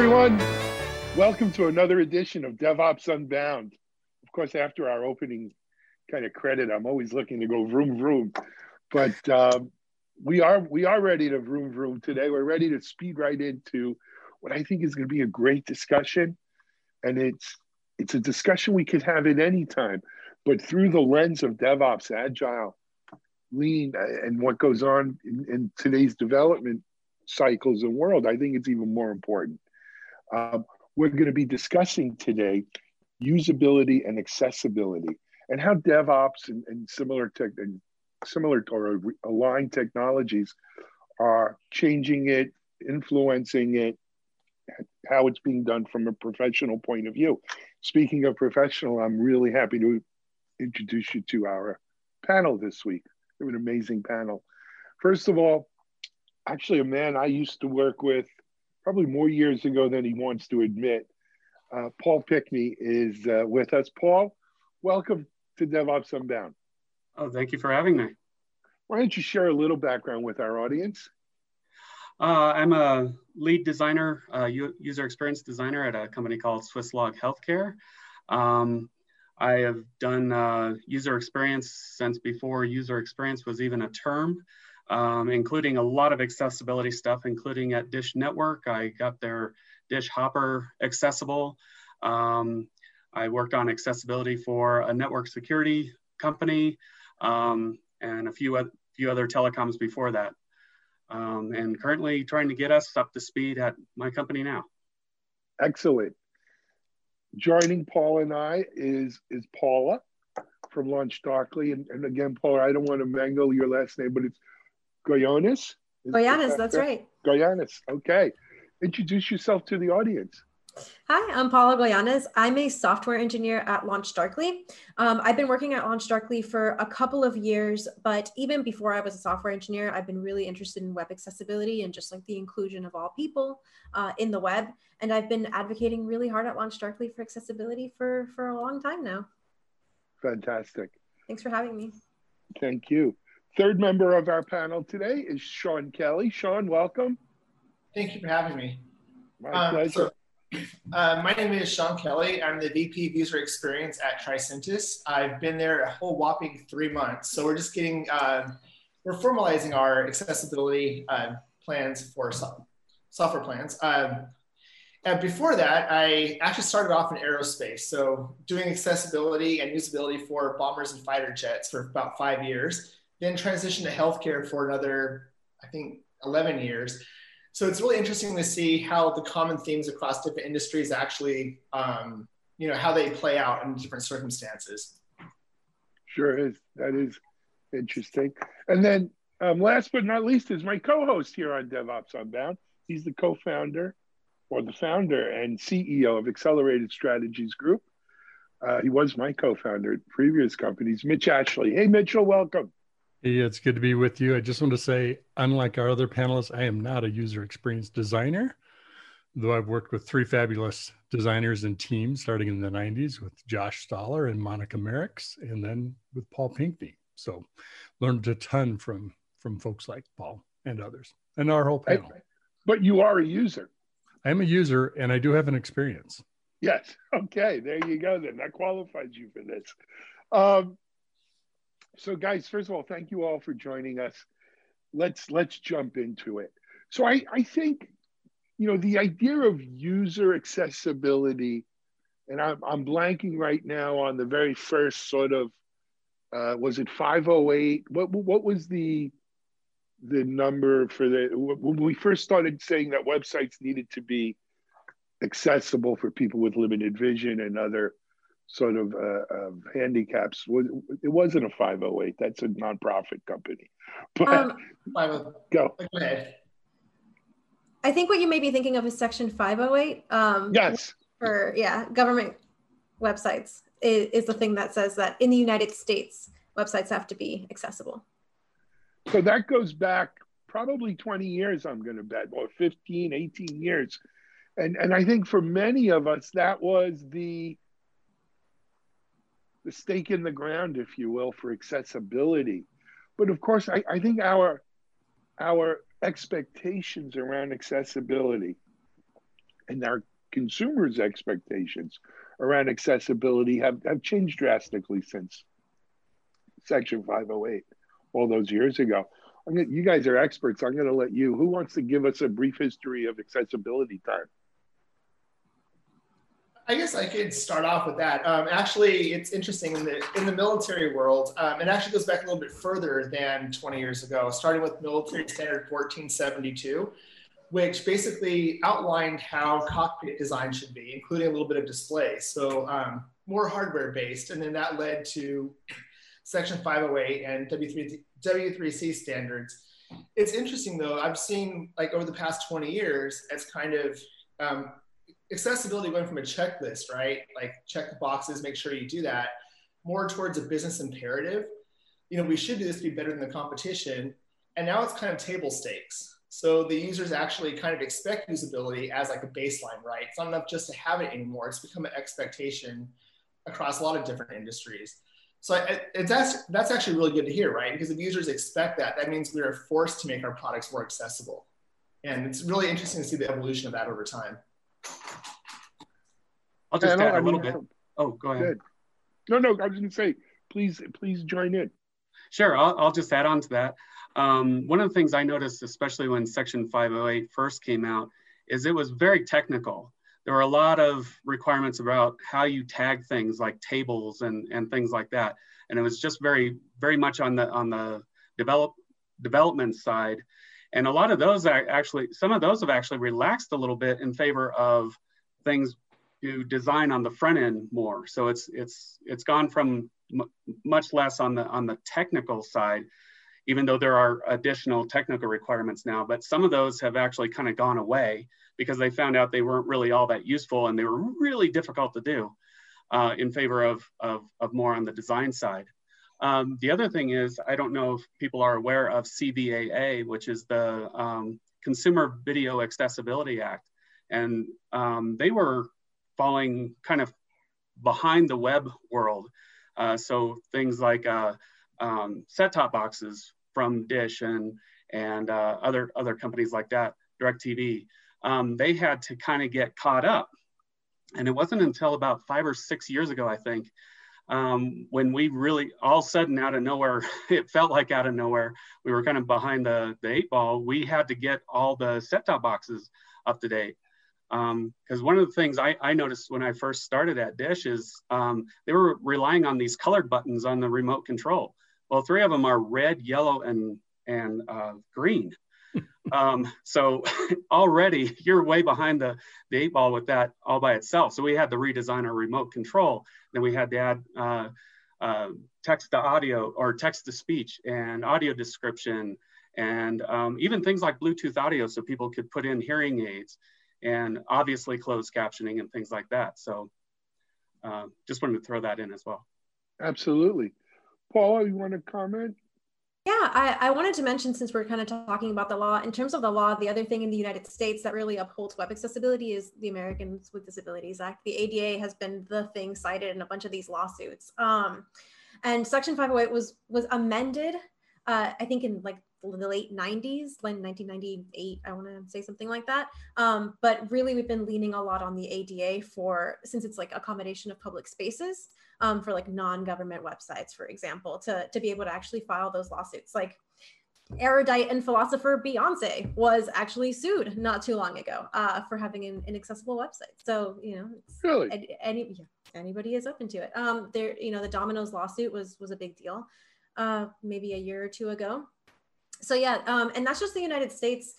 everyone. Welcome to another edition of DevOps Unbound. Of course, after our opening kind of credit, I'm always looking to go vroom vroom, but um, we are we are ready to vroom vroom today. We're ready to speed right into what I think is going to be a great discussion, and it's it's a discussion we could have at any time, but through the lens of DevOps, Agile, Lean, and what goes on in, in today's development cycles and world. I think it's even more important. Um, we're going to be discussing today usability and accessibility and how DevOps and, and similar tech and similar or aligned technologies are changing it, influencing it, how it's being done from a professional point of view. Speaking of professional, I'm really happy to introduce you to our panel this week. We have an amazing panel. First of all, actually a man I used to work with probably more years ago than he wants to admit. Uh, Paul Pinkney is uh, with us. Paul, welcome to DevOps Unbound. Oh, thank you for having me. Why don't you share a little background with our audience? Uh, I'm a lead designer, uh, user experience designer at a company called Swisslog Healthcare. Um, I have done uh, user experience since before user experience was even a term um, including a lot of accessibility stuff, including at Dish Network. I got their Dish Hopper accessible. Um, I worked on accessibility for a network security company um, and a few, a few other telecoms before that. Um, and currently trying to get us up to speed at my company now. Excellent. Joining Paul and I is, is Paula from LaunchDarkly. And, and again, Paula, I don't want to mangle your last name, but it's Goyonis? Goyanis, that's right. Goyanis, okay. Introduce yourself to the audience. Hi, I'm Paula Goyanes. I'm a software engineer at LaunchDarkly. Um, I've been working at LaunchDarkly for a couple of years, but even before I was a software engineer, I've been really interested in web accessibility and just like the inclusion of all people uh, in the web. And I've been advocating really hard at LaunchDarkly for accessibility for, for a long time now. Fantastic. Thanks for having me. Thank you. Third member of our panel today is Sean Kelly. Sean, welcome. Thank you for having me. My um, pleasure. So, uh, my name is Sean Kelly. I'm the VP of User Experience at Tricentis. I've been there a whole whopping three months. So we're just getting, uh, we're formalizing our accessibility uh, plans for so software plans. Um, and before that, I actually started off in aerospace. So doing accessibility and usability for bombers and fighter jets for about five years then transitioned to healthcare for another, I think, 11 years. So it's really interesting to see how the common themes across different industries actually, um, you know, how they play out in different circumstances. Sure is. That is interesting. And then um, last but not least is my co-host here on DevOps Unbound. He's the co-founder or the founder and CEO of Accelerated Strategies Group. Uh, he was my co-founder at previous companies, Mitch Ashley. Hey, Mitchell, welcome. Hey, it's good to be with you. I just want to say, unlike our other panelists, I am not a user experience designer, though I've worked with three fabulous designers and teams starting in the 90s with Josh Stoller and Monica Merricks, and then with Paul Pinkney. So learned a ton from from folks like Paul and others and our whole panel. But you are a user. I am a user and I do have an experience. Yes. Okay. There you go. Then that qualifies you for this. Um, so guys, first of all, thank you all for joining us. Let's let's jump into it. So I, I think, you know, the idea of user accessibility, and I'm, I'm blanking right now on the very first sort of, uh, was it 508? What what was the the number for the when we first started saying that websites needed to be accessible for people with limited vision and other sort of, uh, of handicaps. It wasn't a 508. That's a nonprofit company. But um, go. Go ahead. I think what you may be thinking of is Section 508. Um, yes. For yeah, government websites is, is the thing that says that in the United States, websites have to be accessible. So that goes back probably 20 years, I'm going to bet, or 15, 18 years. And, and I think for many of us, that was the the stake in the ground, if you will, for accessibility. But of course, I, I think our our expectations around accessibility and our consumers' expectations around accessibility have, have changed drastically since Section 508 all those years ago. Gonna, you guys are experts. I'm going to let you. Who wants to give us a brief history of accessibility time? I guess I could start off with that. Um, actually, it's interesting in the in the military world. Um, it actually goes back a little bit further than 20 years ago, starting with Military Standard 1472, which basically outlined how cockpit design should be, including a little bit of display. So um, more hardware based, and then that led to Section 508 and W3, W3C standards. It's interesting though. I've seen like over the past 20 years, it's kind of um, accessibility went from a checklist, right? Like check the boxes, make sure you do that, more towards a business imperative. You know, we should do this to be better than the competition. And now it's kind of table stakes. So the users actually kind of expect usability as like a baseline, right? It's not enough just to have it anymore. It's become an expectation across a lot of different industries. So it's that's that's actually really good to hear, right? Because if users expect that, that means we are forced to make our products more accessible. And it's really interesting to see the evolution of that over time. I'll just add a little bit. Oh, go ahead. Good. No, no, I was going to say, please, please join in. Sure, I'll, I'll just add on to that. Um, one of the things I noticed, especially when Section 508 first came out, is it was very technical. There were a lot of requirements about how you tag things like tables and, and things like that. And it was just very, very much on the on the develop development side. And a lot of those are actually, some of those have actually relaxed a little bit in favor of things to design on the front end more. So it's it's it's gone from much less on the on the technical side, even though there are additional technical requirements now. But some of those have actually kind of gone away because they found out they weren't really all that useful and they were really difficult to do uh, in favor of, of, of more on the design side. Um, the other thing is, I don't know if people are aware of CVAA, which is the um, Consumer Video Accessibility Act. And um, they were falling kind of behind the web world. Uh, so things like uh, um, set-top boxes from Dish and, and uh, other, other companies like that, DirecTV, um, they had to kind of get caught up. And it wasn't until about five or six years ago, I think, um, when we really all of a sudden out of nowhere, it felt like out of nowhere, we were kind of behind the, the eight ball. We had to get all the set top boxes up to date. Because um, one of the things I, I, noticed when I first started at Dish is um, they were relying on these colored buttons on the remote control. Well, three of them are red, yellow, and, and uh, green. Um, so already you're way behind the, the eight ball with that all by itself. So we had to redesign our remote control. Then we had to add uh, uh, text to audio or text to speech and audio description and um, even things like Bluetooth audio so people could put in hearing aids and obviously closed captioning and things like that. So uh, just wanted to throw that in as well. Absolutely. Paula, you want to comment? Yeah, I, I, wanted to mention since we're kind of talking about the law, in terms of the law, the other thing in the United States that really upholds web accessibility is the Americans with Disabilities Act. The ADA has been the thing cited in a bunch of these lawsuits. Um, and Section 508 was was amended, uh, I think in like the late 90s, like 1998, I want to say something like that. Um, but really, we've been leaning a lot on the ADA for since it's like accommodation of public spaces um, for like non-government websites, for example, to to be able to actually file those lawsuits. Like erudite and philosopher Beyonce was actually sued not too long ago uh, for having an inaccessible website. So you know, really, any yeah, anybody is open to it. Um, there, you know, the Domino's lawsuit was was a big deal, uh, maybe a year or two ago so yeah, um, and that's just the United States.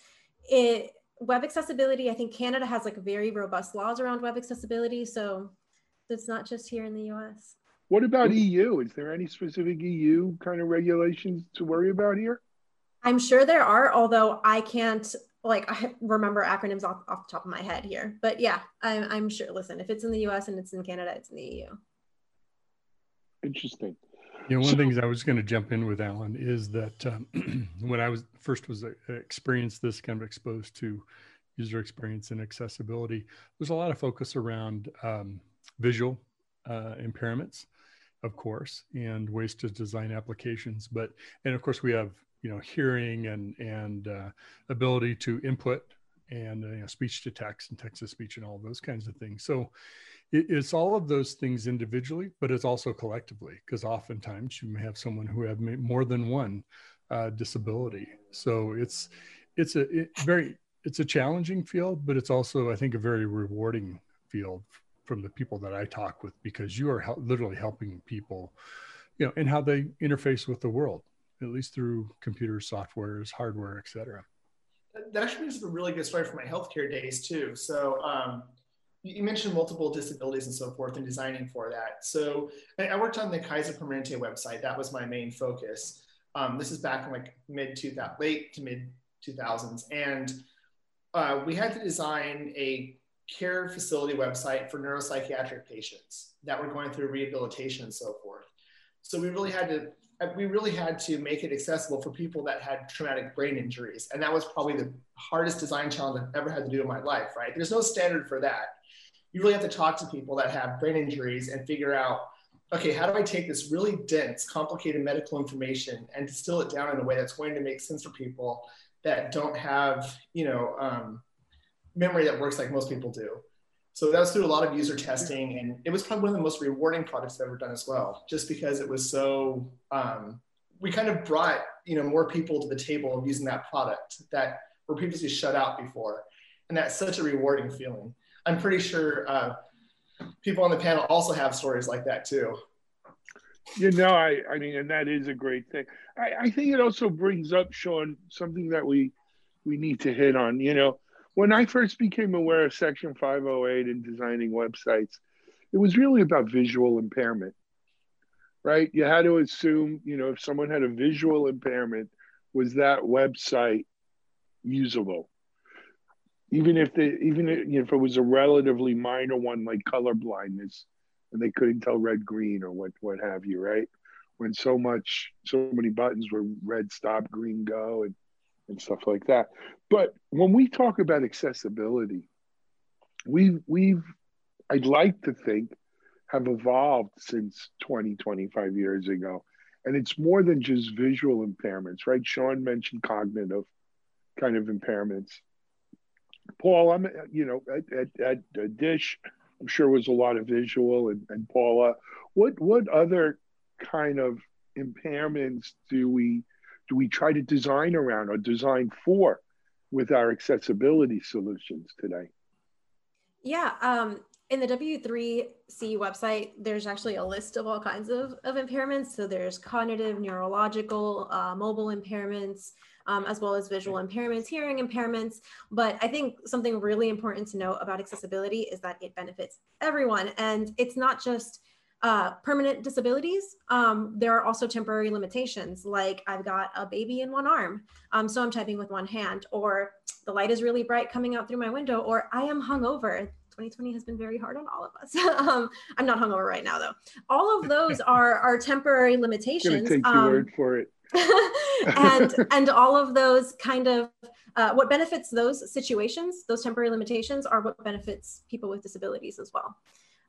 It web accessibility. I think Canada has like very robust laws around web accessibility. So it's not just here in the U.S. What about EU? Is there any specific EU kind of regulations to worry about here? I'm sure there are, although I can't like I remember acronyms off, off the top of my head here. But yeah, I'm, I'm sure. Listen, if it's in the US and it's in Canada, it's in the EU. Interesting. You know, one of the things I was going to jump in with Alan is that um, when I was first was uh, experienced this kind of exposed to user experience and accessibility, there's a lot of focus around um, visual uh, impairments, of course, and ways to design applications. But and of course we have you know hearing and and uh, ability to input and uh, you know, speech to text and text to speech and all those kinds of things. So it, it's all of those things individually, but it's also collectively because oftentimes you may have someone who have more than one uh, disability. So it's it's a it very it's a challenging field, but it's also I think a very rewarding field from the people that I talk with because you are literally helping people, you know, and how they interface with the world, at least through computers, softwares, hardware, etc. That actually is a really good story from my healthcare days too. So um, you mentioned multiple disabilities and so forth and designing for that. So I worked on the Kaiser Permanente website. That was my main focus. Um, this is back in like mid 2000, late to mid 2000s. And uh, we had to design a care facility website for neuropsychiatric patients that were going through rehabilitation and so forth. So we really had to we really had to make it accessible for people that had traumatic brain injuries. And that was probably the hardest design challenge I've ever had to do in my life, right? There's no standard for that. You really have to talk to people that have brain injuries and figure out, okay, how do I take this really dense, complicated medical information and distill it down in a way that's going to make sense for people that don't have, you know, um, memory that works like most people do. So that was through a lot of user testing, and it was probably one of the most rewarding projects I've ever done as well, just because it was so. Um, we kind of brought you know more people to the table of using that product that were previously shut out before, and that's such a rewarding feeling. I'm pretty sure uh, people on the panel also have stories like that too. You know, I, I mean, and that is a great thing. I, I think it also brings up, Sean, something that we we need to hit on. You know, when I first became aware of Section 508 and designing websites, it was really about visual impairment, right? You had to assume, you know, if someone had a visual impairment, was that website usable? Even if they, even if it was a relatively minor one like color blindness, and they couldn't tell red green or what what have you, right? When so much, so many buttons were red stop, green go, and and stuff like that. But when we talk about accessibility, we've we've I'd like to think have evolved since 20, 25 years ago. And it's more than just visual impairments, right? Sean mentioned cognitive kind of impairments. Paul, I'm, you know, at, at, at Dish, I'm sure was a lot of visual and, and Paula. What what other kind of impairments do we we try to design around or design for with our accessibility solutions today? Yeah, um, in the W3C website, there's actually a list of all kinds of, of impairments. So there's cognitive, neurological, uh, mobile impairments, um, as well as visual impairments, hearing impairments. But I think something really important to note about accessibility is that it benefits everyone. And it's not just uh, permanent disabilities, um, there are also temporary limitations, like I've got a baby in one arm, um, so I'm typing with one hand, or the light is really bright coming out through my window, or I am hungover. 2020 has been very hard on all of us. um, I'm not hungover right now, though. All of those are are temporary limitations. take your word um, for it. and and all of those kind of uh, what benefits those situations, those temporary limitations, are what benefits people with disabilities as well.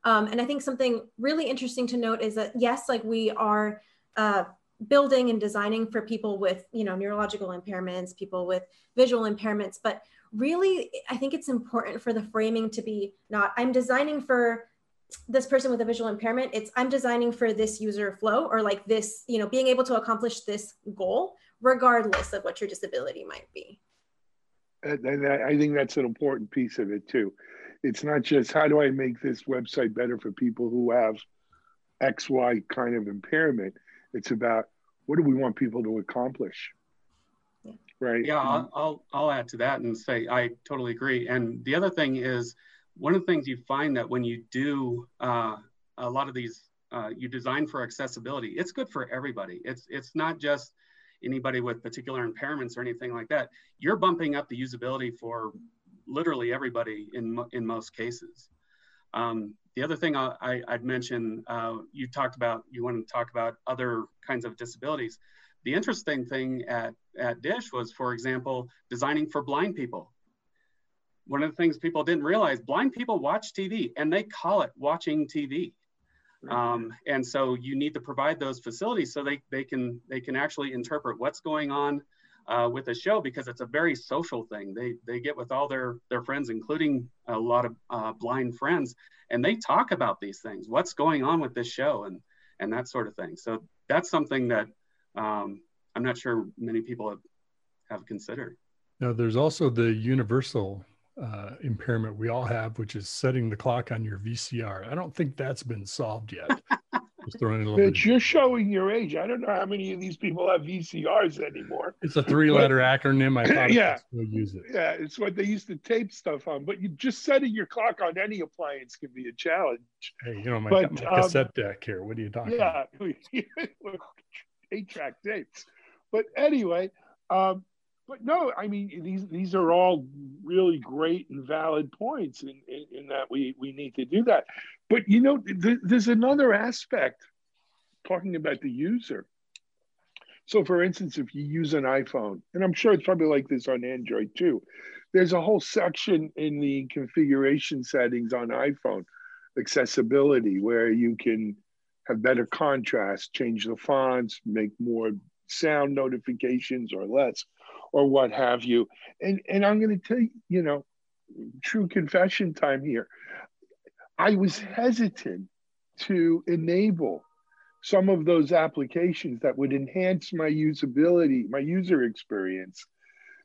Um, and I think something really interesting to note is that yes, like we are uh, building and designing for people with you know neurological impairments, people with visual impairments, but really I think it's important for the framing to be not I'm designing for this person with a visual impairment. It's i'm designing for this user flow or like this you know being able to accomplish this goal regardless of what your disability might be. And i think that's an important piece of it too it's not just how do I make this website better for people who have X, Y kind of impairment. It's about what do we want people to accomplish? Right. Yeah, I'll, I'll, I'll add to that and say I totally agree. And the other thing is, one of the things you find that when you do uh, a lot of these, uh, you design for accessibility. It's good for everybody. It's it's not just anybody with particular impairments or anything like that. You're bumping up the usability for literally everybody in, in most cases. Um, the other thing I, would mention, uh, you talked about, you want to talk about other kinds of disabilities. The interesting thing at, at DISH was, for example, designing for blind people. One of the things people didn't realize, blind people watch TV and they call it watching TV. Um, and so you need to provide those facilities so they, they can they can actually interpret what's going on uh, with the show because it's a very social thing. They they get with all their their friends, including a lot of uh, blind friends, and they talk about these things. What's going on with this show and and that sort of thing. So that's something that um, I'm not sure many people have, have considered. Now, there's also the universal uh, impairment we all have, which is setting the clock on your VCR. I don't think that's been solved yet. Just throwing a little Mitch, you're showing your age. I don't know how many of these people have VCRs anymore. It's a three-letter acronym. I thought yeah, use it. Yeah, it's what they used to tape stuff on. But you just setting your clock on any appliance can be a challenge. Hey, you know my, but, my um, cassette deck here. What are you talking? Yeah, eight-track tapes. But anyway, um, but no, I mean these these are all really great and valid points in, in, in that we we need to do that. But you know, th- there's another aspect talking about the user. So, for instance, if you use an iPhone, and I'm sure it's probably like this on Android too, there's a whole section in the configuration settings on iPhone accessibility where you can have better contrast, change the fonts, make more sound notifications or less or what have you. And and I'm going to tell you, you know, true confession time here. I was hesitant to enable some of those applications that would enhance my usability, my user experience.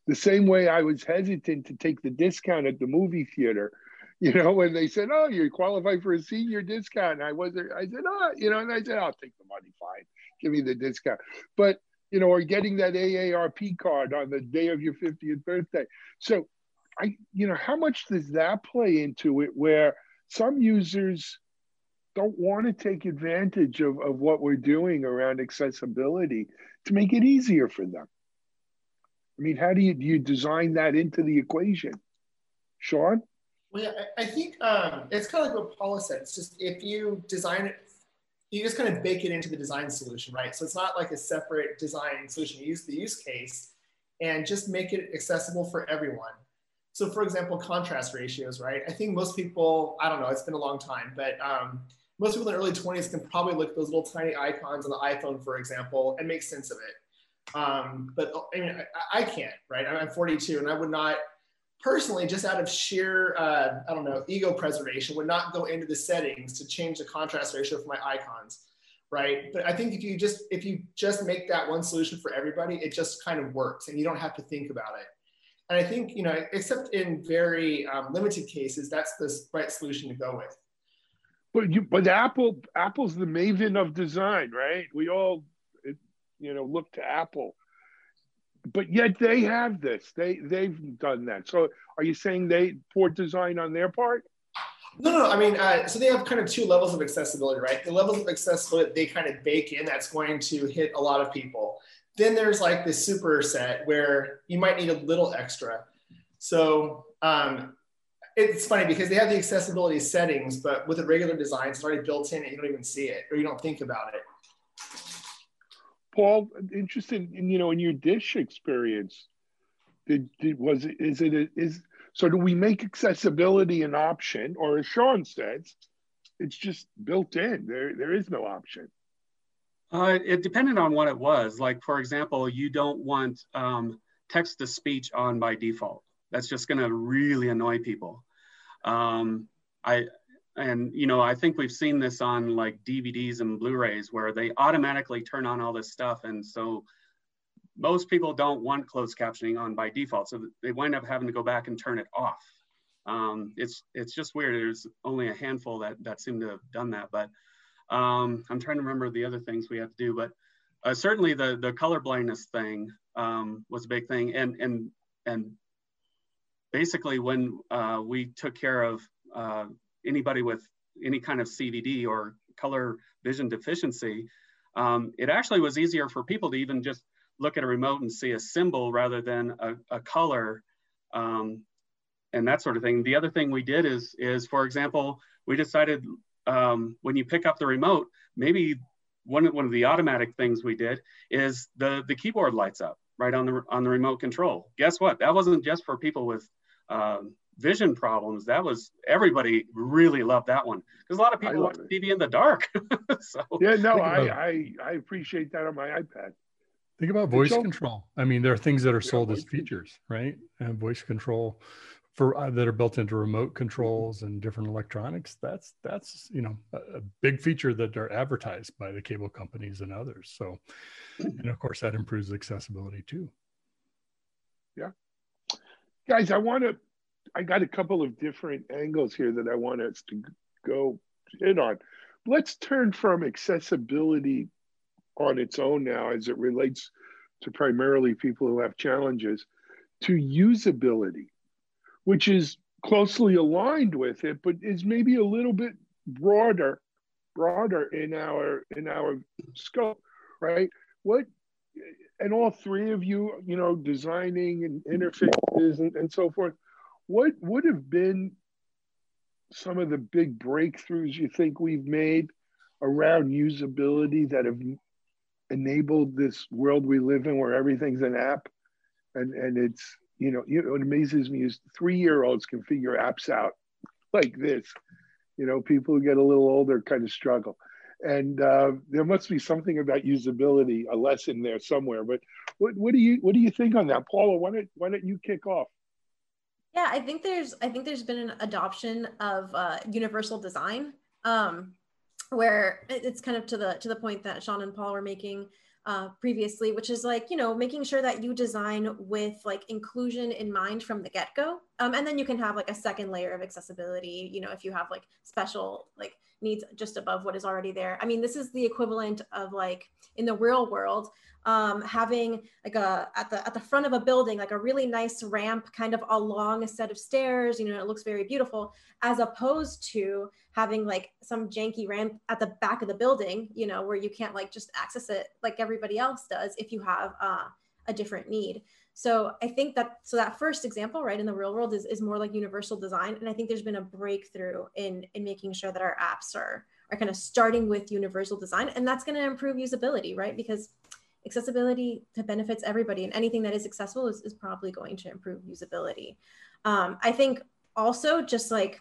The same way I was hesitant to take the discount at the movie theater, you know, when they said, "Oh, you qualify for a senior discount," and I wasn't. I said, "Oh, you know," and I said, "I'll take the money, fine, give me the discount." But you know, or getting that AARP card on the day of your 50th birthday. So, I, you know, how much does that play into it where some users don't want to take advantage of, of what we're doing around accessibility to make it easier for them? I mean, how do you, do you design that into the equation? Sean? Well, I think um, it's kind of like what Paula said. It's just if you design it you just kind of bake it into the design solution, right? So it's not like a separate design solution. You use the use case and just make it accessible for everyone. So for example, contrast ratios, right? I think most people, I don't know, it's been a long time, but um, most people in the early 20s can probably look at those little tiny icons on the iPhone, for example, and make sense of it. Um, but I mean, I, I can't, right? I'm 42 and I would not personally, just out of sheer, uh, I don't know, ego preservation, would not go into the settings to change the contrast ratio for my icons, right? But I think if you just if you just make that one solution for everybody, it just kind of works, and you don't have to think about it. And I think you know, except in very um, limited cases, that's the right solution to go with. But you, but Apple, Apple's the maven of design, right? We all, you know, look to Apple but yet they have this. They they've done that. So are you saying they poor design on their part? No, no. I mean, uh, so they have kind of two levels of accessibility, right? The levels of accessibility they kind of bake in that's going to hit a lot of people. Then there's like the super set where you might need a little extra. So um, it's funny because they have the accessibility settings, but with a regular design, it's already built in and you don't even see it or you don't think about it. Paul, interested in you know in your dish experience, did, did was it is it a, is so do we make accessibility an option, or as Sean says, it's just built in. There there is no option. Uh, it depended on what it was. Like for example, you don't want um, text to speech on by default. That's just going to really annoy people. Um, I and you know i think we've seen this on like dvds and blu-rays where they automatically turn on all this stuff. And so most people don't want closed captioning on by default. So they wind up having to go back and turn it off. Um, it's it's just weird. There's only a handful that that seem to have done that. But um, i'm trying to remember the other things we have to do. But uh, certainly the the color blindness thing um, was a big thing. And and and basically when uh, we took care of uh, anybody with any kind of CVD or color vision deficiency, um, it actually was easier for people to even just look at a remote and see a symbol rather than a, a color um, and that sort of thing. The other thing we did is, is for example, we decided um, when you pick up the remote, maybe one, one of the automatic things we did is the, the keyboard lights up right on the, on the remote control. Guess what? That wasn't just for people with um, vision problems, that was everybody really loved that one because a lot of people watch TV in the dark. so yeah, no, I, I I appreciate that on my iPad. Think about voice control. I mean, there are things that are sold as features, right? And voice control for uh, that are built into remote controls and different electronics. That's that's you know a, a, big feature that are advertised by the cable companies and others. So, and of course, that improves accessibility too. Yeah, guys, I want to. I got a couple of different angles here that I want us to go in on. Let's turn from accessibility on its own now as it relates to primarily people who have challenges to usability, which is closely aligned with it, but is maybe a little bit broader, broader in our in our scope, right? What and all three of you, you know, designing and interfaces and, and so forth, what would have been some of the big breakthroughs you think we've made around usability that have enabled this world we live in where everything's an app and and it's you know you know what amazes me is three year olds can figure apps out like this. You know people who get a little older kind of struggle. And uh, there must be something about usability a lesson there somewhere but what, what do you what do you think on that? Paula why don't, why don't you kick off yeah i think there's i think there's been an adoption of uh, universal design um, where it's kind of to the to the point that Sean and Paul were making uh, previously, which is like you know making sure that you design with like inclusion in mind from the get go, um, and then you can have like a second layer of accessibility. You know, if you have like special like needs just above what is already there. I mean, this is the equivalent of like in the real world um, having like a at the at the front of a building like a really nice ramp kind of along a set of stairs you know it looks very beautiful as opposed to having like some janky ramp at the back of the building you know where you can't like just access it like everybody else does if you have uh, a different need so i think that so that first example right in the real world is, is more like universal design. And i think there's been a breakthrough in in making sure that our apps are are kind of starting with universal design. And that's going to improve usability right? Because accessibility benefits everybody and anything that is accessible is, is probably going to improve usability. Um, i think also just like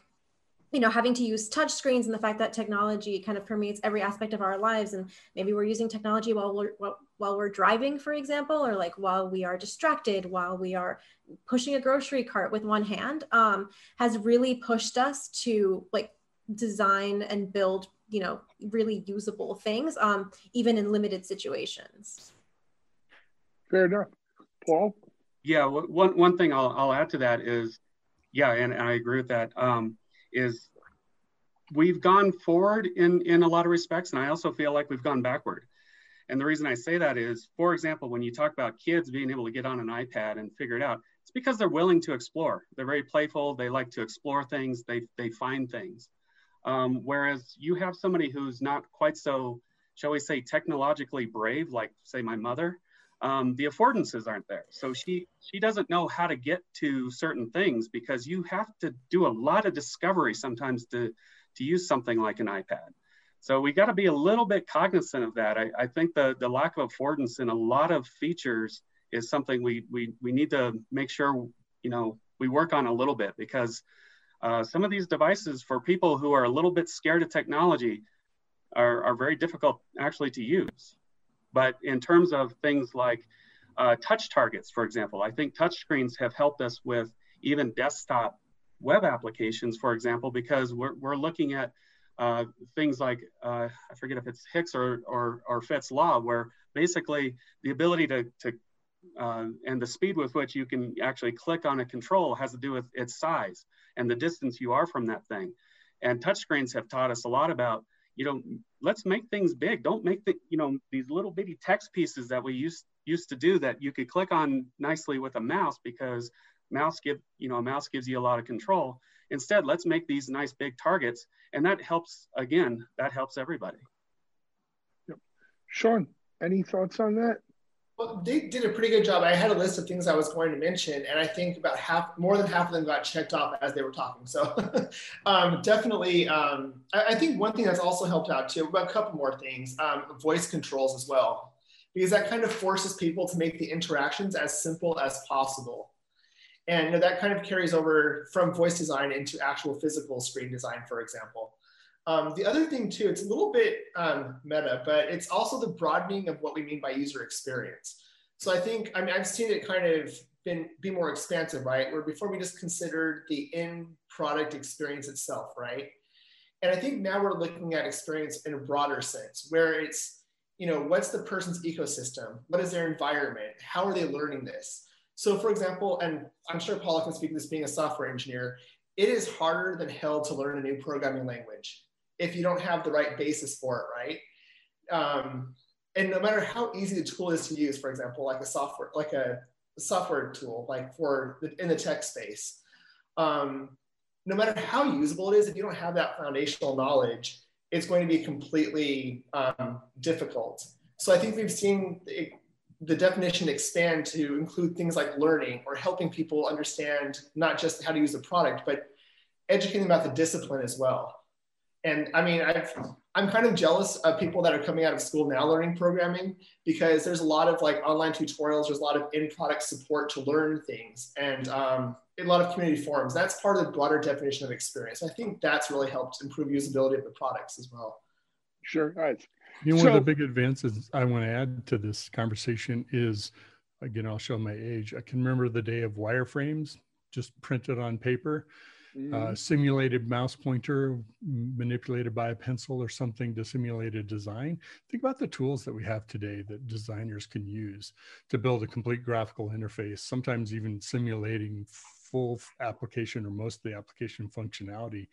you know having to use touch screens and the fact that technology kind of permeates every aspect of our lives and maybe we're using technology while we're while we're driving for example or like while we are distracted while we are pushing a grocery cart with one hand um, has really pushed us to like design and build you know really usable things um, even in limited situations. Fair enough. Paul? Yeah one, one thing I'll, I'll add to that is yeah and, and i agree with that um, is we've gone forward in in a lot of respects and i also feel like we've gone backward and the reason i say that is for example when you talk about kids being able to get on an ipad and figure it out it's because they're willing to explore they're very playful they like to explore things they they find things um, whereas you have somebody who's not quite so, shall we say, technologically brave, like say my mother, um, the affordances aren't there. So she she doesn't know how to get to certain things because you have to do a lot of discovery sometimes to to use something like an iPad. So we got to be a little bit cognizant of that. I, I think the the lack of affordance in a lot of features is something we we we need to make sure you know we work on a little bit because uh, some of these devices for people who are a little bit scared of technology are, are very difficult actually to use. But in terms of things like uh, touch targets, for example, I think touch screens have helped us with even desktop web applications, for example, because we're, we're looking at uh, things like, uh, I forget if it's Hicks or, or, or Fitts law, where basically the ability to, to uh, and the speed with which you can actually click on a control has to do with its size and the distance you are from that thing. And touchscreens have taught us a lot about, you know, let's make things big. Don't make the, you know, these little bitty text pieces that we used used to do that you could click on nicely with a mouse because mouse give, you know, a mouse gives you a lot of control. Instead, let's make these nice big targets. And that helps, again, that helps everybody. Yep. Sean, any thoughts on that? Well, they did a pretty good job. I had a list of things I was going to mention, and I think about half, more than half of them got checked off as they were talking. So um, definitely, um, I, I, think one thing that's also helped out too, about a couple more things, um, voice controls as well, because that kind of forces people to make the interactions as simple as possible. And you know, that kind of carries over from voice design into actual physical screen design, for example. Um, the other thing too, it's a little bit um, meta, but it's also the broadening of what we mean by user experience. So I think, I mean, I've seen it kind of been be more expansive, right? Where before we just considered the in product experience itself, right? And I think now we're looking at experience in a broader sense, where it's, you know, what's the person's ecosystem? What is their environment? How are they learning this? So, for example, and I'm sure Paula can speak to this being a software engineer, it is harder than hell to learn a new programming language if you don't have the right basis for it, right? Um, and no matter how easy the tool is to use, for example, like a software, like a, software tool, like for the, in the tech space, um, no matter how usable it is, if you don't have that foundational knowledge, it's going to be completely um, difficult. So I think we've seen the definition expand to include things like learning or helping people understand not just how to use the product, but educating about the discipline as well. And I mean, I've, I'm kind of jealous of people that are coming out of school now learning programming because there's a lot of like online tutorials, there's a lot of in-product support to learn things, and um, a lot of community forums. That's part of the broader definition of experience. I think that's really helped improve usability of the products as well. Sure, right. You know, so, one of the big advances I want to add to this conversation is, again, I'll show my age. I can remember the day of wireframes just printed on paper mm-hmm. uh, simulated mouse pointer manipulated by a pencil or something to simulate a design. Think about the tools that we have today that designers can use to build a complete graphical interface, sometimes even simulating full application or most of the application functionality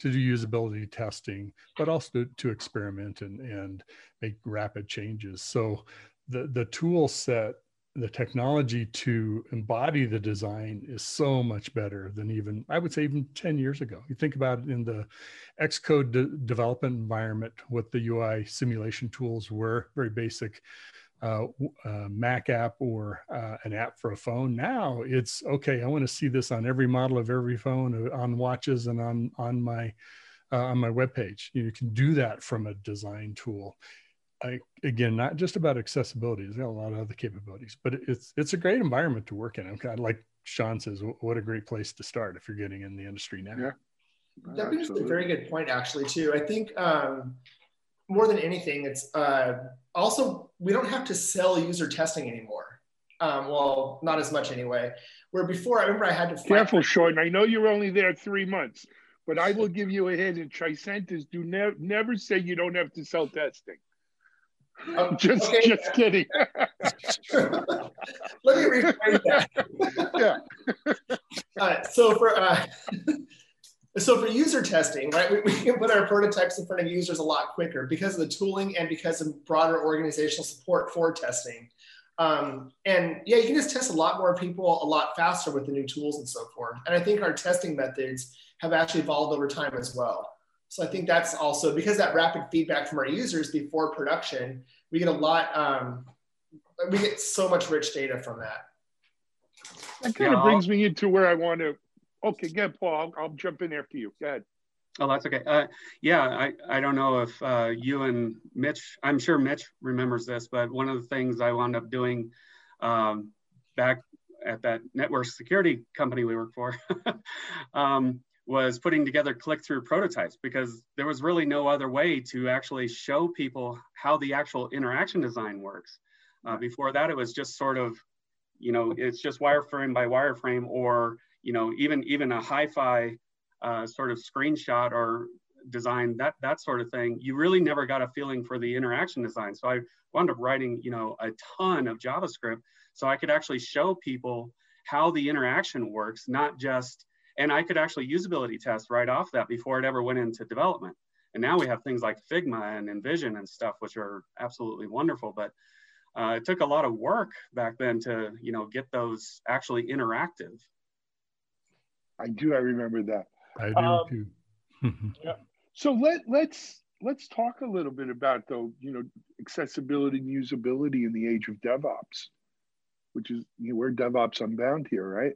to do usability testing, but also to, to experiment and, and make rapid changes. So the, the tool set the technology to embody the design is so much better than even i would say even 10 years ago you think about it in the xcode de- development environment what the ui simulation tools were very basic uh, uh, mac app or uh, an app for a phone now it's okay i want to see this on every model of every phone uh, on watches and on on my uh, on my web page you, you can do that from a design tool I, again, not just about accessibility. It's got a lot of other capabilities, but it's it's a great environment to work in. I'm kind of like Sean says, what a great place to start if you're getting in the industry now. Yeah, that brings a very good point, actually, too. I think um, more than anything, it's uh, also we don't have to sell user testing anymore. Um, well, not as much anyway. Where before, I remember I had to. Careful, Sean. I know you're only there three months, but I will give you a hint. In Tricentis, do ne- never say you don't have to sell testing. I'm just okay. just kidding. Let me rephrase that. yeah. Uh, so for uh, so for user testing, right, we, we, can put our prototypes in front of users a lot quicker because of the tooling and because of broader organizational support for testing. Um, and yeah, you can just test a lot more people a lot faster with the new tools and so forth. And I think our testing methods have actually evolved over time as well. So I think that's also because that rapid feedback from our users before production, we get a lot, um, we get so much rich data from that. That kind yeah, of brings me into where I want to, okay, good, Paul, I'll, I'll, jump in after you. Go ahead. Oh, that's okay. Uh, yeah, I, I don't know if uh, you and Mitch, I'm sure Mitch remembers this, but one of the things I wound up doing um, back at that network security company we work for um, was putting together click-through prototypes because there was really no other way to actually show people how the actual interaction design works. Uh, before that, it was just sort of, you know, it's just wireframe by wireframe, or you know, even even a hi-fi uh, sort of screenshot or design that that sort of thing. You really never got a feeling for the interaction design. So I wound up writing, you know, a ton of JavaScript so I could actually show people how the interaction works, not just and I could actually usability test right off that before it ever went into development. And now we have things like Figma and InVision and stuff, which are absolutely wonderful. But uh, it took a lot of work back then to, you know, get those actually interactive. I do. I remember that. I do um, too. yeah. So let let's let's talk a little bit about though, you know, accessibility and usability in the age of DevOps, which is you know, we're DevOps Unbound here, right?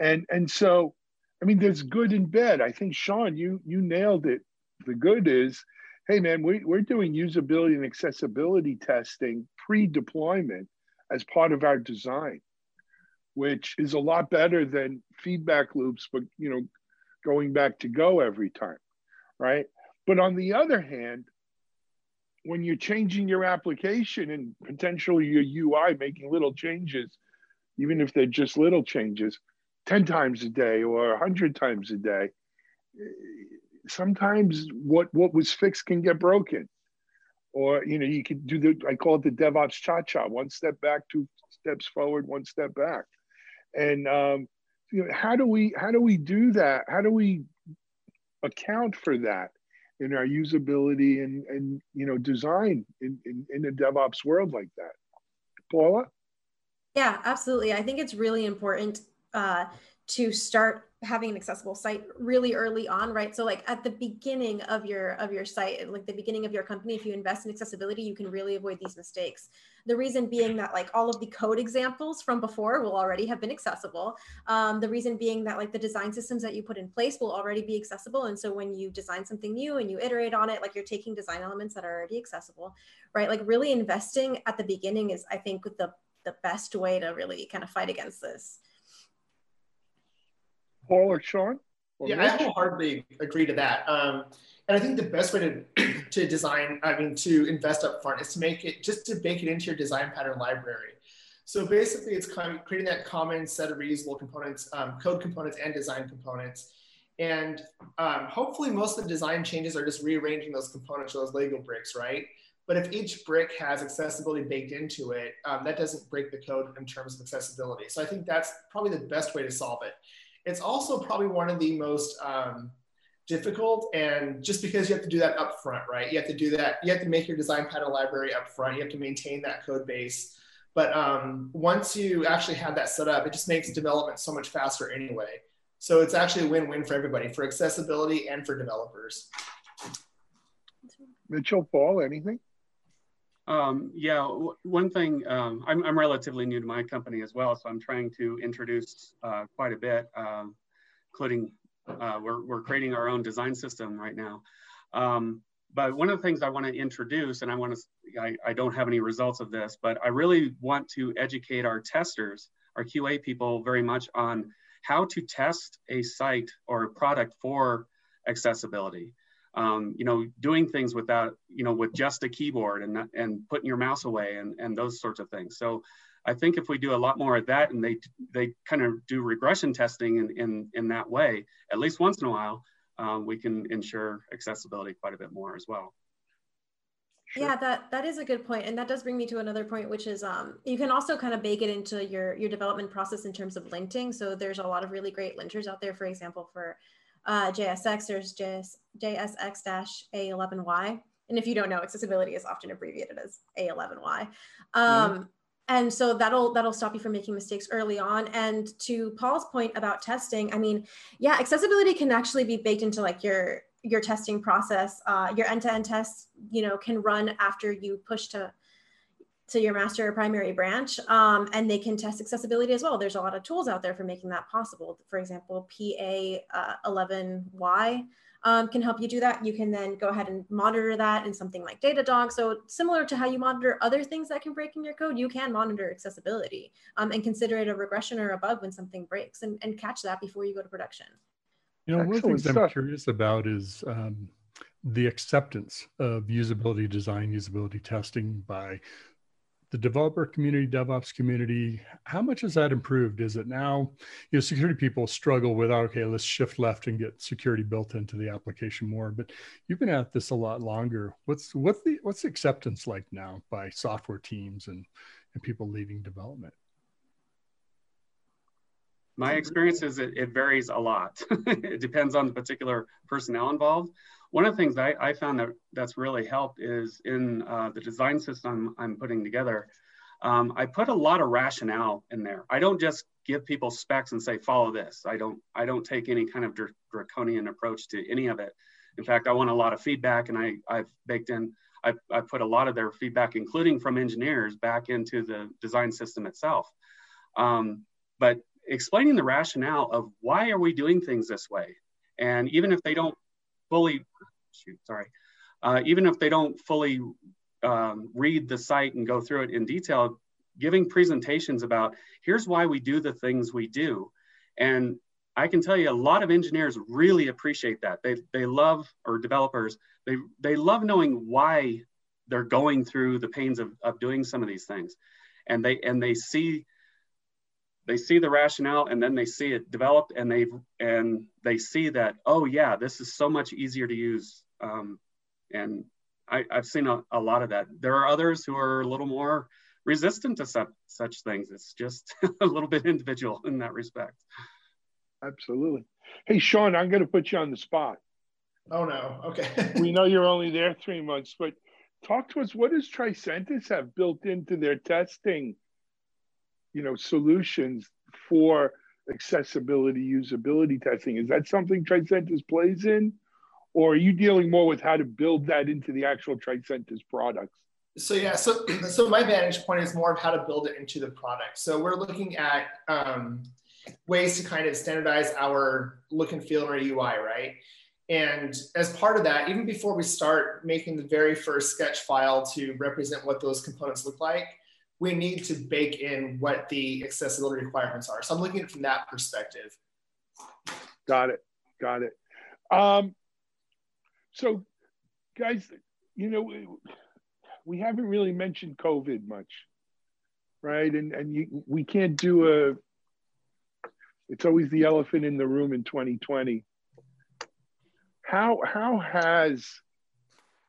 And and so I mean, there's good and bad. I think Sean, you you nailed it. The good is, hey man, we, we're doing usability and accessibility testing pre-deployment as part of our design, which is a lot better than feedback loops, but you know, going back to go every time, right? But on the other hand, when you're changing your application and potentially your UI, making little changes, even if they're just little changes, 10 times a day or 100 times a day, sometimes what, what was fixed can get broken. Or, you know, you can do the, I call it the DevOps cha-cha, one step back, two steps forward, one step back. And, um, you know, how do we, how do we do that? How do we account for that? in our usability and, and you know design in, in, in a DevOps world like that. Paula? Yeah, absolutely. I think it's really important uh, to start having an accessible site really early on right so like at the beginning of your of your site like the beginning of your company if you invest in accessibility you can really avoid these mistakes the reason being that like all of the code examples from before will already have been accessible. Um, the reason being that like the design systems that you put in place will already be accessible. And so when you design something new and you iterate on it like you're taking design elements that are already accessible right? Like really investing at the beginning is i think the the best way to really kind of fight against this. Paul or Sean? Or yeah, I wholeheartedly agree to that. Um, and I think the best way to, to design, I mean, to invest up front is to make it, just to bake it into your design pattern library. So basically it's kind of creating that common set of reusable components, um, code components and design components. And um, hopefully most of the design changes are just rearranging those components or those Lego bricks, right? But if each brick has accessibility baked into it, um, that doesn't break the code in terms of accessibility. So I think that's probably the best way to solve it. It's also probably one of the most um, difficult and just because you have to do that up front, right? You have to do that. You have to make your design pattern library up front. You have to maintain that code base. But um, once you actually have that set up, it just makes development so much faster anyway. So it's actually a win-win for everybody, for accessibility and for developers. Mitchell, Paul, anything? Um, yeah, one thing, um, I'm, I'm, relatively new to my company as well, so I'm trying to introduce uh, quite a bit, um, including uh, we're, we're creating our own design system right now. Um, but one of the things I want to introduce, and I want to, I, I don't have any results of this, but I really want to educate our testers, our QA people very much on how to test a site or a product for accessibility um, you know, doing things without, you know, with just a keyboard and and putting your mouse away and and those sorts of things. So I think if we do a lot more of that and they they kind of do regression testing in in, in that way, at least once in a while, um, we can ensure accessibility quite a bit more as well. Sure. Yeah, that that is a good point, and that does bring me to another point, which is um, you can also kind of bake it into your your development process in terms of linting. So there's a lot of really great linters out there. For example, for uh, JSX, there's JS, JSX-A11Y. And if you don't know, accessibility is often abbreviated as A11Y. Um, mm-hmm. And so that'll that'll stop you from making mistakes early on. And to Paul's point about testing, I mean, yeah, accessibility can actually be baked into like your your testing process. Uh, your end-to-end tests, you know, can run after you push to to your master or primary branch um, and they can test accessibility as well. There's a lot of tools out there for making that possible. For example, PA11Y uh, um, can help you do that. You can then go ahead and monitor that in something like Datadog. So similar to how you monitor other things that can break in your code, you can monitor accessibility um, and consider it a regression or a bug when something breaks and, and catch that before you go to production. You know, one of the things I'm curious about is um, the acceptance of usability design, usability testing by the developer community, DevOps community, how much has that improved? Is it now, you know, security people struggle with, okay, let's shift left and get security built into the application more. But you've been at this a lot longer. What's what's the what's the acceptance like now by software teams and, and people leading development? My experience is it, it varies a lot. it depends on the particular personnel involved. One of the things I, I found that that's really helped is in uh, the design system I'm putting together, um, I put a lot of rationale in there. I don't just give people specs and say follow this. I don't I don't take any kind of dr draconian approach to any of it. In fact, I want a lot of feedback, and I I've baked in I I put a lot of their feedback, including from engineers, back into the design system itself. Um, but explaining the rationale of why are we doing things this way, and even if they don't fully, shoot, sorry, uh, even if they don't fully um, read the site and go through it in detail, giving presentations about here's why we do the things we do. And I can tell you a lot of engineers really appreciate that. They, they love, or developers, they they love knowing why they're going through the pains of, of doing some of these things and they and they see they see the rationale and then they see it developed and they and they see that oh yeah this is so much easier to use. Um, and I, have seen a, a, lot of that. There are others who are a little more resistant to such, such things. It's just a little bit individual in that respect. Absolutely. Hey sean i'm going to put you on the spot. Oh no. Okay. We know you're only there three months but talk to us what does tricentis have built into their testing you know solutions for accessibility usability testing. Is that something tricentis plays in? Or are you dealing more with how to build that into the actual tricentis products? So yeah so so my vantage point is more of how to build it into the product. So we're looking at um, ways to kind of standardize our look and feel in our ui right? And as part of that, even before we start making the very first sketch file to represent what those components look like, we need to bake in what the accessibility requirements are. So I'm looking at it from that perspective. Got it. Got it. Um, so, guys, you know, we, haven't really mentioned COVID much, right? And and you, we can't do a. It's always the elephant in the room in 2020 how how has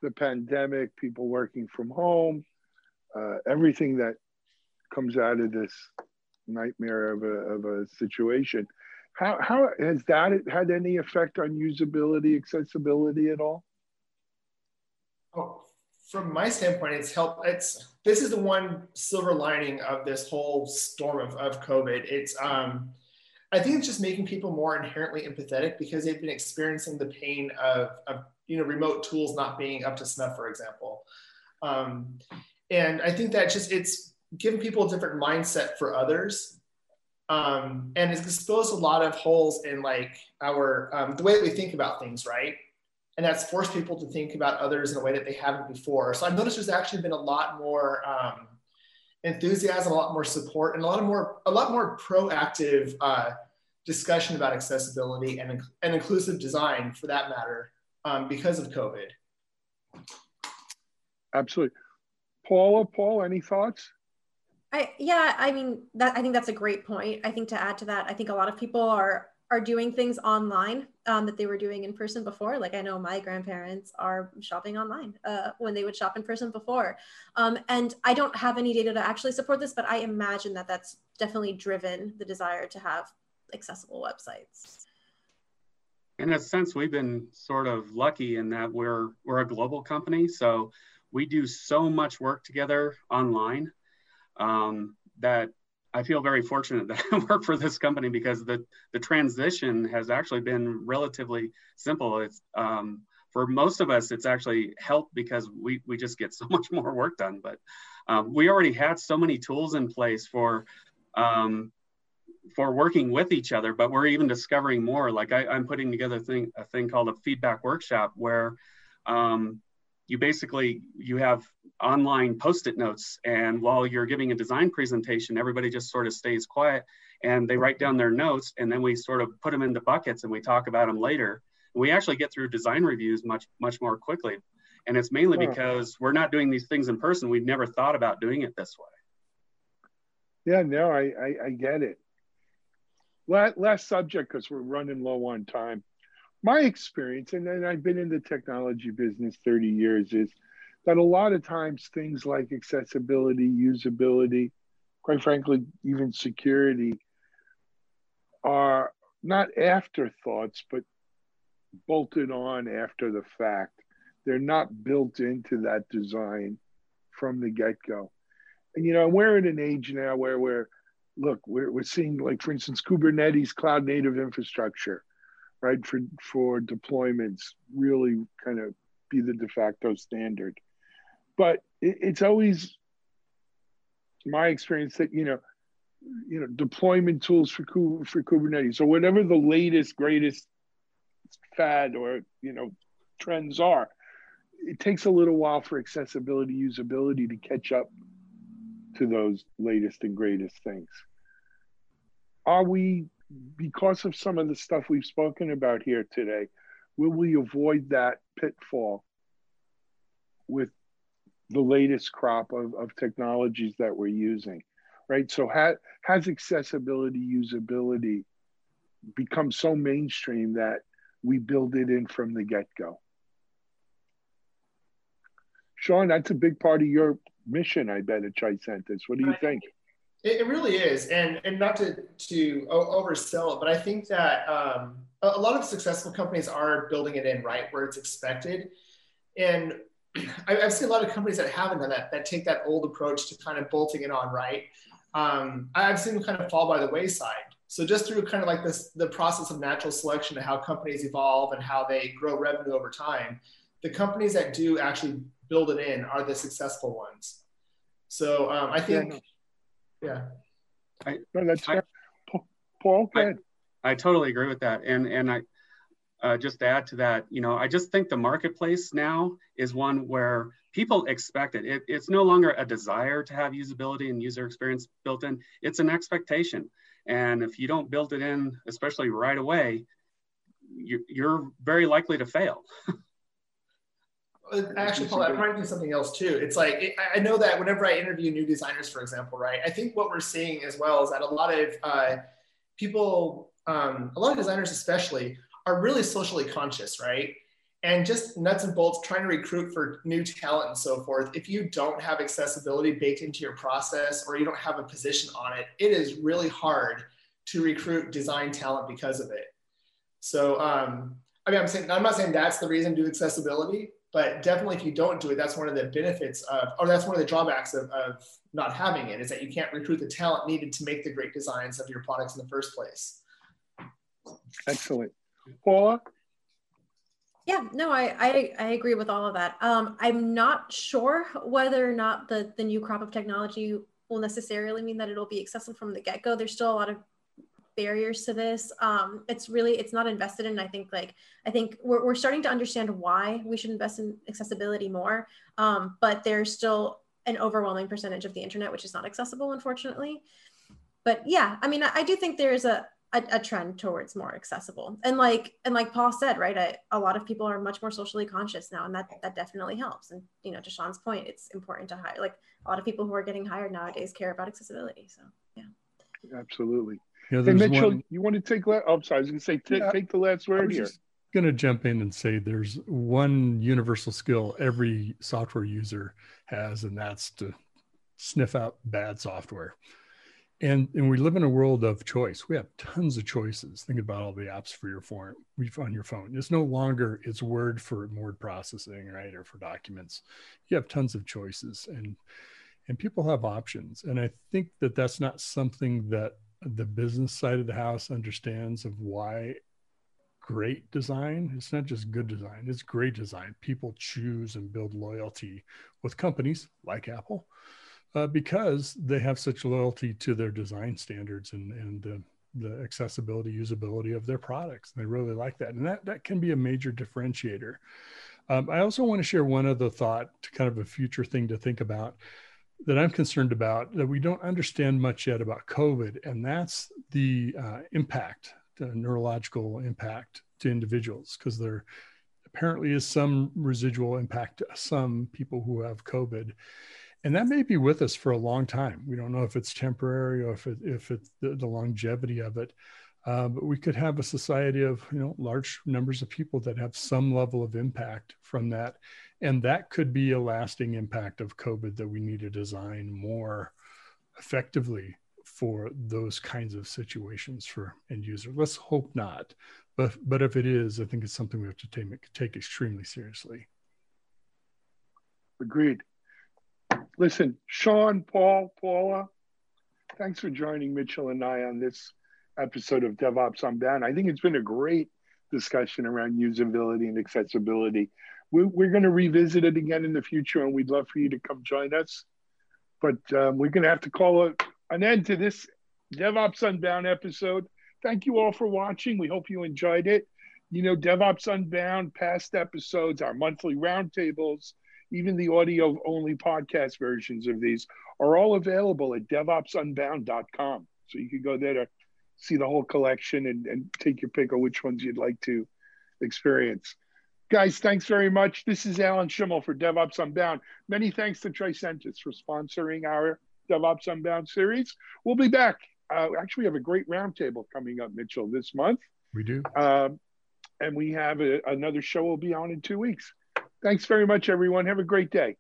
the pandemic, people working from home, uh, everything that comes out of this nightmare of a, of a situation, how, how has that had any effect on usability, accessibility at all? Oh, from my standpoint, it's helped. It's this is the one silver lining of this whole storm of, of COVID. It's um, I think it's just making people more inherently empathetic because they've been experiencing the pain of, of you know remote tools not being up to snuff, for example. Um, and I think that just it's given people a different mindset for others, um, and it's exposed a lot of holes in like our um, the way that we think about things, right? And that's forced people to think about others in a way that they haven't before. So I've noticed there's actually been a lot more um, enthusiasm, a lot more support, and a lot of more a lot more proactive uh, discussion about accessibility and, and inclusive design, for that matter, um, because of COVID. Absolutely, Paula. Paul, any thoughts? I yeah, I mean that I think that's a great point. I think to add to that, I think a lot of people are are doing things online um, that they were doing in person before. Like I know my grandparents are shopping online uh, when they would shop in person before. Um, and I don't have any data to actually support this, but I imagine that that's definitely driven the desire to have accessible websites. In a sense, we've been sort of lucky in that we're we're a global company, so we do so much work together online um, that I feel very fortunate that I work for this company because the the transition has actually been relatively simple. It's um, for most of us, it's actually helped because we we just get so much more work done. But um, we already had so many tools in place for um, for working with each other. But we're even discovering more. Like I, am putting together a thing a thing called a feedback workshop where um, you basically you have online post-it notes and while you're giving a design presentation everybody just sort of stays quiet and they write down their notes and then we sort of put them into buckets and we talk about them later. And we actually get through design reviews much much more quickly and it's mainly hmm. because we're not doing these things in person. We've never thought about doing it this way. Yeah no i i, I get it. Last, last subject because we're running low on time my experience, and, and I've been in the technology business 30 years, is that a lot of times things like accessibility, usability, quite frankly, even security are not afterthoughts, but bolted on after the fact. They're not built into that design from the get go. And, you know, we're in an age now where we're, look, we're, we're seeing, like, for instance, Kubernetes cloud native infrastructure right, for, for deployments really kind of be the de facto standard. But it, it's always my experience that, you know, you know, deployment tools for, for Kubernetes or whatever the latest, greatest fad or, you know, trends are, it takes a little while for accessibility, usability to catch up to those latest and greatest things. Are we because of some of the stuff we've spoken about here today, will we avoid that pitfall with the latest crop of, of technologies that we're using, right? So ha- has accessibility, usability become so mainstream that we build it in from the get-go? Sean, that's a big part of your mission, I bet, at Tricentis. What do you think? It, really is, and and not to to oversell it, but I think that um, a, lot of successful companies are building it in right where it's expected, and I've seen a lot of companies that haven't done that, that take that old approach to kind of bolting it on right. Um, I've seen them kind of fall by the wayside. So just through kind of like this, the process of natural selection and how companies evolve and how they grow revenue over time, the companies that do actually build it in are the successful ones. So um, I think, yeah. I, no, that's I, Paul, I, I totally agree with that. And, and I, uh, just to add to that, you know, I just think the marketplace now is one where people expect it. it. It's no longer a desire to have usability and user experience built in. It's an expectation. And if you don't build it in, especially right away, you, you're very likely to fail. Actually, Paul, I'm trying to do something else too. It's like it, I know that whenever I interview new designers, for example, right? I think what we're seeing as well is that a lot of uh, people, um, a lot of designers especially, are really socially conscious, right? And just nuts and bolts trying to recruit for new talent and so forth. If you don't have accessibility baked into your process or you don't have a position on it, it is really hard to recruit design talent because of it. So, um, I mean, I'm saying I'm not saying that's the reason to do accessibility, but definitely if you don't do it, that's one of the benefits of, or that's one of the drawbacks of, of not having it is that you can't recruit the talent needed to make the great designs of your products in the first place. Excellent. Paula? Yeah, no, I, I, I agree with all of that. Um, I'm not sure whether or not the, the new crop of technology will necessarily mean that it'll be accessible from the get-go. There's still a lot of barriers to this. Um, it's really, it's not invested in. I think like, I think we're, we're starting to understand why we should invest in accessibility more. Um, but there's still an overwhelming percentage of the internet, which is not accessible, unfortunately. But yeah, I mean, I, I do think there's a, a, a, trend towards more accessible and like and like paul said right I, a lot of people are much more socially conscious now and that that definitely helps and you know to sean's point it's important to hire like a lot of people who are getting hired nowadays care about accessibility so absolutely. Yeah, hey mitchell one... you want to take la- oh sorry i was going to say take, yeah, take the last word here. going to jump in and say there's one universal skill every software user has and that's to sniff out bad software. And and we live in a world of choice. We have tons of choices. Think about all the apps for your phone on your phone. It's no longer it's word for word processing right or for documents. You have tons of choices and and people have options and i think that that's not something that the business side of the house understands of why great design it's not just good design it's great design people choose and build loyalty with companies like apple uh, because they have such loyalty to their design standards and, and the, the accessibility, usability of their products. They really like that. And that, that can be a major differentiator. Um, I also want to share one other thought, to kind of a future thing to think about that I'm concerned about that we don't understand much yet about COVID, and that's the uh, impact, the neurological impact to individuals, because there apparently is some residual impact to some people who have COVID and that may be with us for a long time. We don't know if it's temporary or if it, if it's the, the longevity of it. Uh, but we could have a society of you know large numbers of people that have some level of impact from that, and that could be a lasting impact of COVID that we need to design more effectively for those kinds of situations for end user. Let's hope not, but but if it is, I think it's something we have to take take extremely seriously. Agreed. Listen, Sean, Paul, Paula, thanks for joining Mitchell and I on this episode of DevOps Unbound. I think it's been a great discussion around usability and accessibility. We're, we're going to revisit it again in the future, and we'd love for you to come join us. But um, we're going to have to call a, an end to this DevOps Unbound episode. Thank you all for watching. We hope you enjoyed it. You know, DevOps Unbound, past episodes, our monthly roundtables, even the audio only podcast versions of these are all available at devopsunbound.com. So you can go there to see the whole collection and, and take your pick of which ones you'd like to experience. Guys, thanks very much. This is Alan Shimel for DevOps Unbound. Many thanks to Tricentis for sponsoring our DevOps Unbound series. We'll be back. Uh, actually, we have a great roundtable coming up, Mitchell, this month. We do. Um, and we have a, another show we'll be on in two weeks. Thanks very much, everyone. Have a great day.